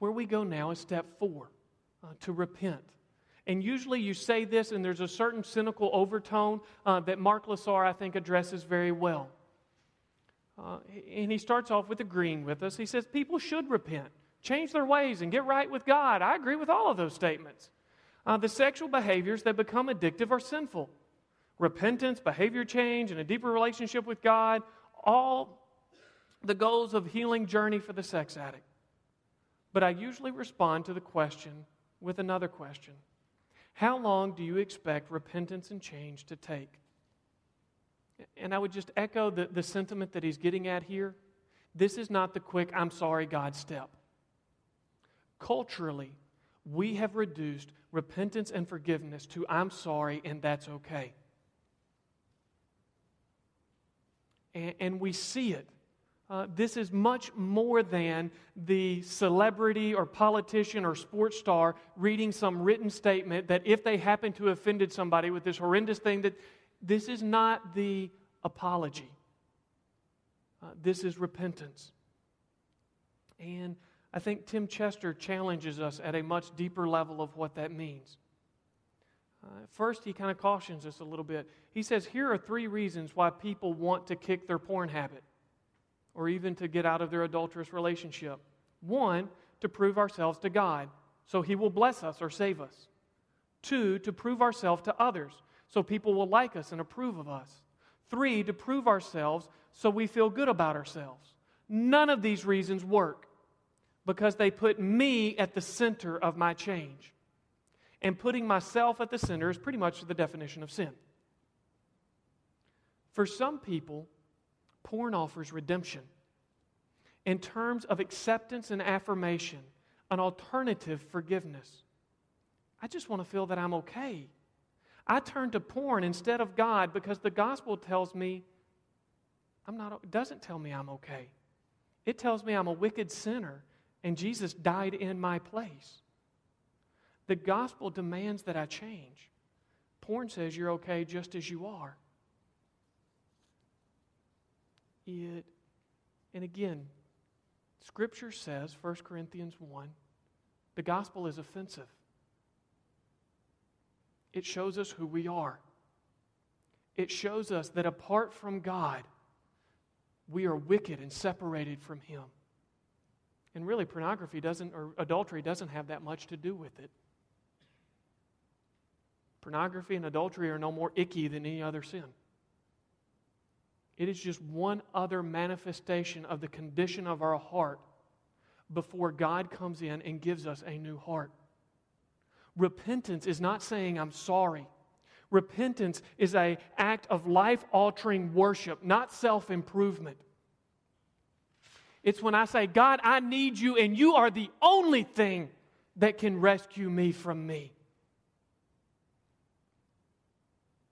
Where we go now is step four uh, to repent. And usually you say this, and there's a certain cynical overtone uh, that Mark Laaser, I think, addresses very well. Uh, and he starts off with agreeing with us. He says people should repent, change their ways, and get right with God. I agree with all of those statements. Uh, the sexual behaviors that become addictive are sinful. Repentance, behavior change, and a deeper relationship with God, all the goals of healing journey for the sex addict. But I usually respond to the question with another question How long do you expect repentance and change to take? And I would just echo the, the sentiment that he's getting at here. This is not the quick, I'm sorry, God step. Culturally, we have reduced repentance and forgiveness to I'm sorry and that's okay. And, and we see it uh, this is much more than the celebrity or politician or sports star reading some written statement that if they happen to have offended somebody with this horrendous thing that this is not the apology. Uh, this is repentance. And i think tim chester challenges us at a much deeper level of what that means. Uh, first he kind of cautions us a little bit. He says here are three reasons why people want to kick their porn habit or even to get out of their adulterous relationship. One, to prove ourselves to God, so He will bless us or save us. Two, to prove ourselves to others, so people will like us and approve of us. Three, to prove ourselves so we feel good about ourselves. None of these reasons work because they put me at the center of my change. And putting myself at the center is pretty much the definition of sin. For some people, porn offers redemption. In terms of acceptance and affirmation, an alternative forgiveness. I just want to feel that I'm okay. I turn to porn instead of God because the gospel tells me I'm not It doesn't tell me I'm okay. It tells me I'm a wicked sinner and Jesus died in my place. The gospel demands that I change. Porn says you're okay just as you are it, and again, Scripture says, 1 Corinthians 1, the gospel is offensive. It shows us who we are. It shows us that apart from God, we are wicked and separated from Him. And really, pornography doesn't, or adultery doesn't have that much to do with it. Pornography and adultery are no more icky than any other sin. It is just one other manifestation of the condition of our heart before God comes in and gives us a new heart. Repentance is not saying I'm sorry. Repentance is an act of life altering worship, not self improvement. It's when I say, God, I need you, and you are the only thing that can rescue me from me.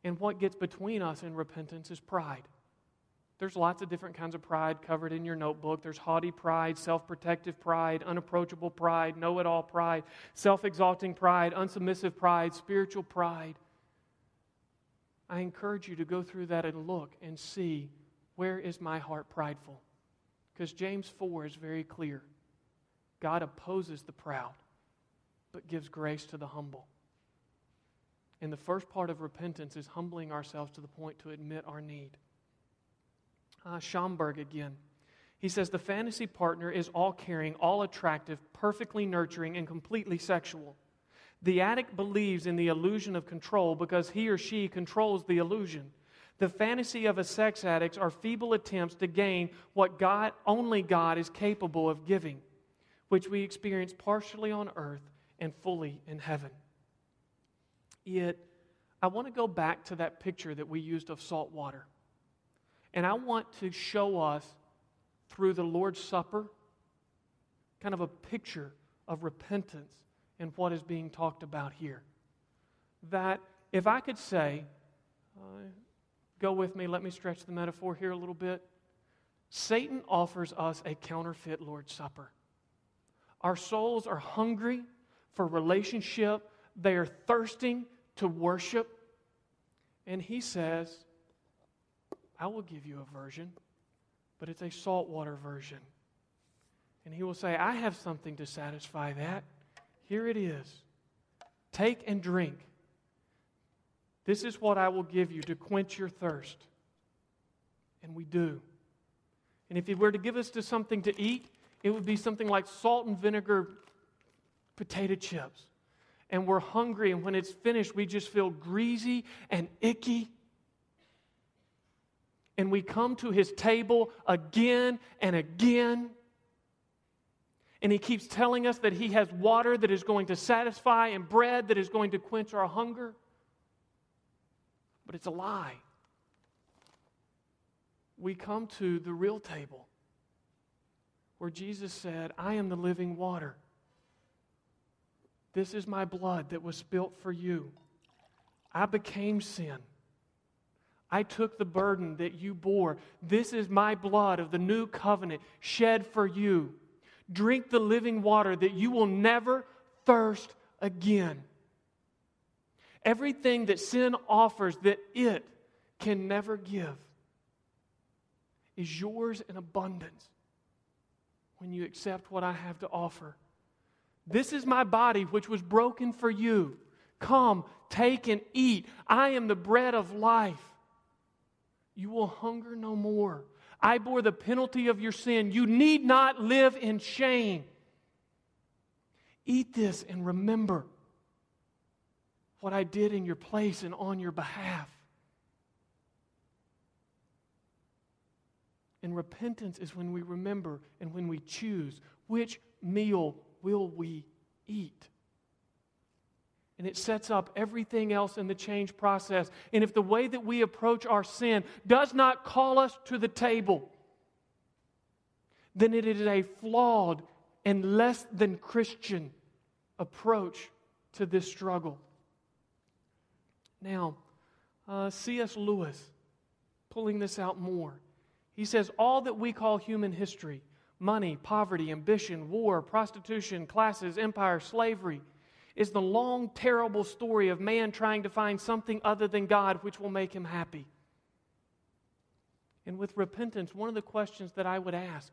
And what gets between us in repentance is pride. There's lots of different kinds of pride covered in your notebook. There's haughty pride, self protective pride, unapproachable pride, know it all pride, self exalting pride, unsubmissive pride, spiritual pride. I encourage you to go through that and look and see where is my heart prideful? Because James 4 is very clear God opposes the proud, but gives grace to the humble. And the first part of repentance is humbling ourselves to the point to admit our need uh, Schaumburg again. He says the fantasy partner is all caring, all attractive, perfectly nurturing, and completely sexual. The addict believes in the illusion of control because he or she controls the illusion. The fantasy of a sex addict are feeble attempts to gain what God, only God is capable of giving, which we experience partially on earth and fully in heaven. Yet, I want to go back to that picture that we used of salt water. And I want to show us through the Lord's Supper kind of a picture of repentance and what is being talked about here. That if I could say, uh, go with me, let me stretch the metaphor here a little bit. Satan offers us a counterfeit Lord's Supper. Our souls are hungry for relationship, they are thirsting to worship. And he says, I will give you a version, but it's a saltwater version. And he will say, I have something to satisfy that. Here it is. Take and drink. This is what I will give you to quench your thirst. And we do. And if he were to give us to something to eat, it would be something like salt and vinegar potato chips. And we're hungry, and when it's finished, we just feel greasy and icky. And we come to his table again and again. And he keeps telling us that he has water that is going to satisfy and bread that is going to quench our hunger. But it's a lie. We come to the real table where Jesus said, I am the living water. This is my blood that was spilt for you. I became sin. I took the burden that you bore. This is my blood of the new covenant shed for you. Drink the living water that you will never thirst again. Everything that sin offers that it can never give is yours in abundance when you accept what I have to offer. This is my body, which was broken for you. Come, take and eat. I am the bread of life. You will hunger no more. I bore the penalty of your sin. You need not live in shame. Eat this and remember what I did in your place and on your behalf. And repentance is when we remember and when we choose which meal will we eat. And it sets up everything else in the change process. And if the way that we approach our sin does not call us to the table, then it is a flawed and less than Christian approach to this struggle. Now, uh, C.S. Lewis, pulling this out more, he says, All that we call human history money, poverty, ambition, war, prostitution, classes, empire, slavery is the long, terrible story of man trying to find something other than God which will make him happy. And with repentance, one of the questions that I would ask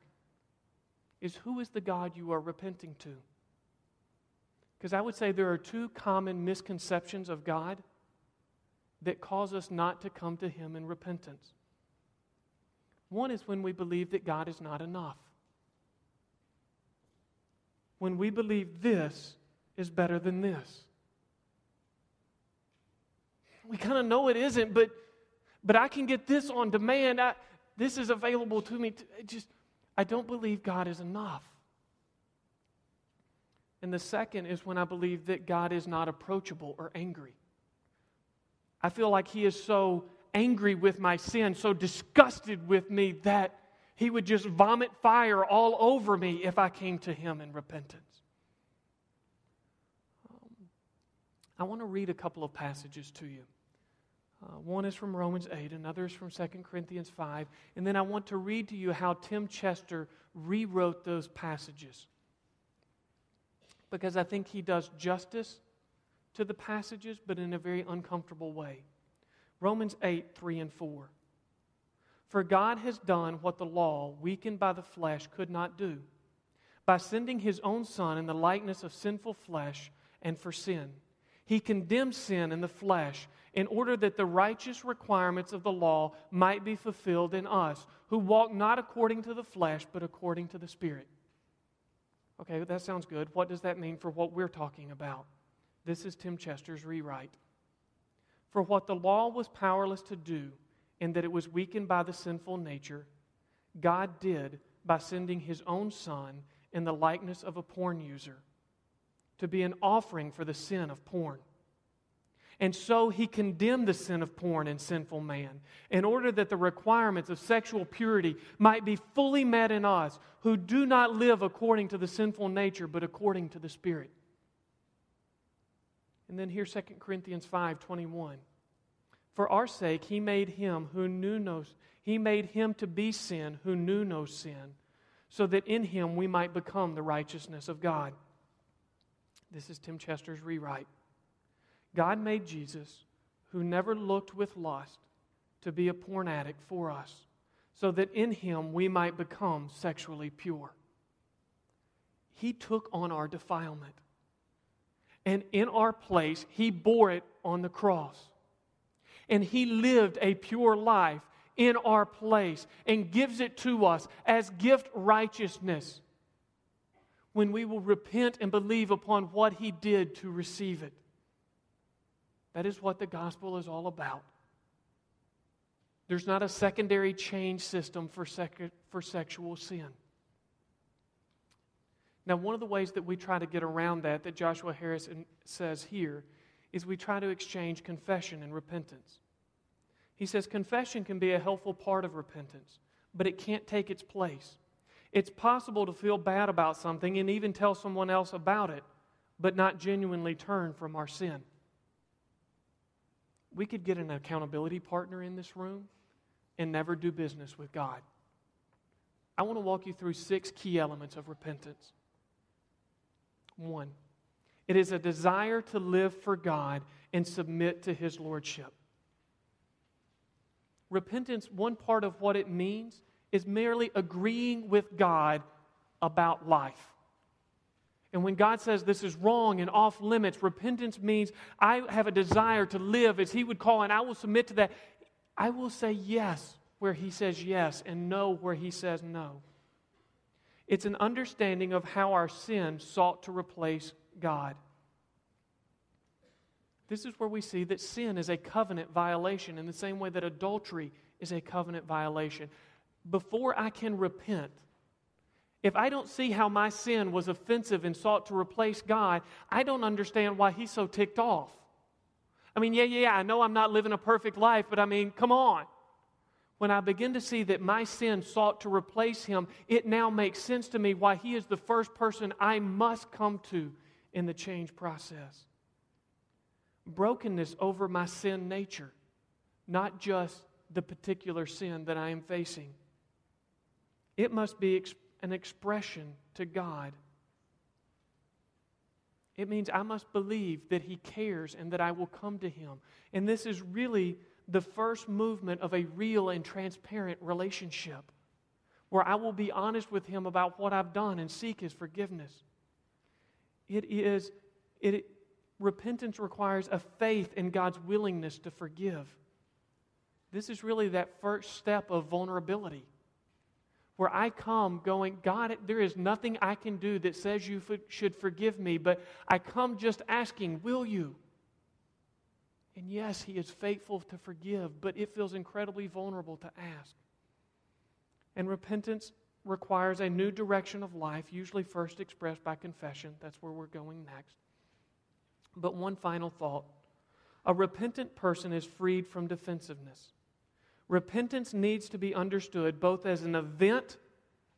is who is the God you are repenting to? Because I would say there are two common misconceptions of God that cause us not to come to Him in repentance. One is when we believe that God is not enough. When we believe this is better than this. We kind of know it isn't, but, but I can get this on demand. I, this is available to me. To, just, I don't believe God is enough. And the second is when I believe that God is not approachable or angry. I feel like He is so angry with my sin, so disgusted with me that He would just vomit fire all over me if I came to Him in repentance. I want to read a couple of passages to you. Uh, one is from Romans 8, another is from 2 Corinthians 5, and then I want to read to you how Tim Chester rewrote those passages. Because I think he does justice to the passages, but in a very uncomfortable way. Romans 8, 3 and 4. For God has done what the law, weakened by the flesh, could not do, by sending his own Son in the likeness of sinful flesh and for sin. He condemned sin in the flesh in order that the righteous requirements of the law might be fulfilled in us, who walk not according to the flesh, but according to the Spirit. Okay, that sounds good. What does that mean for what we're talking about? This is Tim Chester's rewrite. For what the law was powerless to do, in that it was weakened by the sinful nature, God did by sending his own Son in the likeness of a porn user to be an offering for the sin of porn. And so he condemned the sin of porn and sinful man in order that the requirements of sexual purity might be fully met in us who do not live according to the sinful nature but according to the Spirit. And then here 2 Corinthians 5 21. For our sake he made him who knew no he made him to be sin who knew no sin, so that in him we might become the righteousness of God. This is Tim Chester's rewrite. God made Jesus, who never looked with lust, to be a porn addict for us, so that in him we might become sexually pure. He took on our defilement. And in our place, he bore it on the cross. And he lived a pure life in our place and gives it to us as gift righteousness when we will repent and believe upon what he did to receive it. That is what the gospel is all about. There's not a secondary change system for, sec- for sexual sin. Now, one of the ways that we try to get around that, that Joshua Harris says here, is we try to exchange confession and repentance. He says confession can be a helpful part of repentance, but it can't take its place. It's possible to feel bad about something and even tell someone else about it, but not genuinely turn from our sin we could get an accountability partner in this room and never do business with God. I want to walk you through six key elements of repentance. One, it is a desire to live for God and submit to His Lordship. Repentance, one part of what it means, is merely agreeing with God about life. And when God says this is wrong and off limits, repentance means I have a desire to live as He would call, and I will submit to that. I will say yes where He says yes and no where He says no. It's an understanding of how our sin sought to replace God. This is where we see that sin is a covenant violation in the same way that adultery is a covenant violation. Before I can repent, if I don't see how my sin was offensive and sought to replace God, I don't understand why He's so ticked off. I mean, yeah, yeah, I know I'm not living a perfect life, but I mean, come on. When I begin to see that my sin sought to replace Him, it now makes sense to me why He is the first person I must come to in the change process. Brokenness over my sin nature, not just the particular sin that I am facing. It must be an expression to God. It means I must believe that He cares and that I will come to Him. And this is really the first movement of a real and transparent relationship where I will be honest with Him about what I've done and seek His forgiveness. It is, it, repentance requires a faith in God's willingness to forgive. This is really that first step of vulnerability where I come going, God, there is nothing I can do that says you should forgive me, but I come just asking, will you? And yes, He is faithful to forgive, but it feels incredibly vulnerable to ask. And repentance requires a new direction of life, usually first expressed by confession. That's where we're going next. But one final thought a repentant person is freed from defensiveness. Repentance needs to be understood both as an event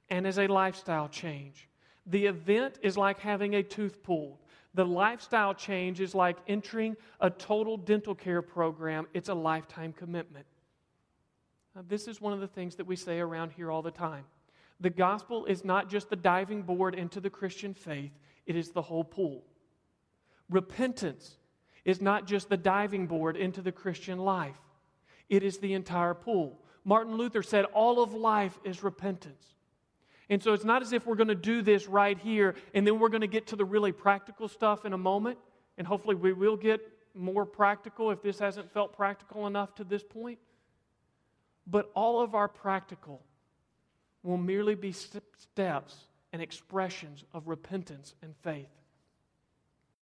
and as a lifestyle change. The event is like having a tooth pulled. The lifestyle change is like entering a total dental care program. It's a lifetime commitment. Now, this is one of the things that we say around here all the time. The gospel is not just the diving board into the Christian faith, it is the whole pool. Repentance is not just the diving board into the Christian life, it is the entire pool. Martin Luther said all of life is repentance. And so it's not as if we're going to do this right here and then we're going to get to the really practical stuff in a moment. And hopefully we will get more practical if this hasn't felt practical enough to this point. But all of our practical will merely be steps and expressions of repentance and faith.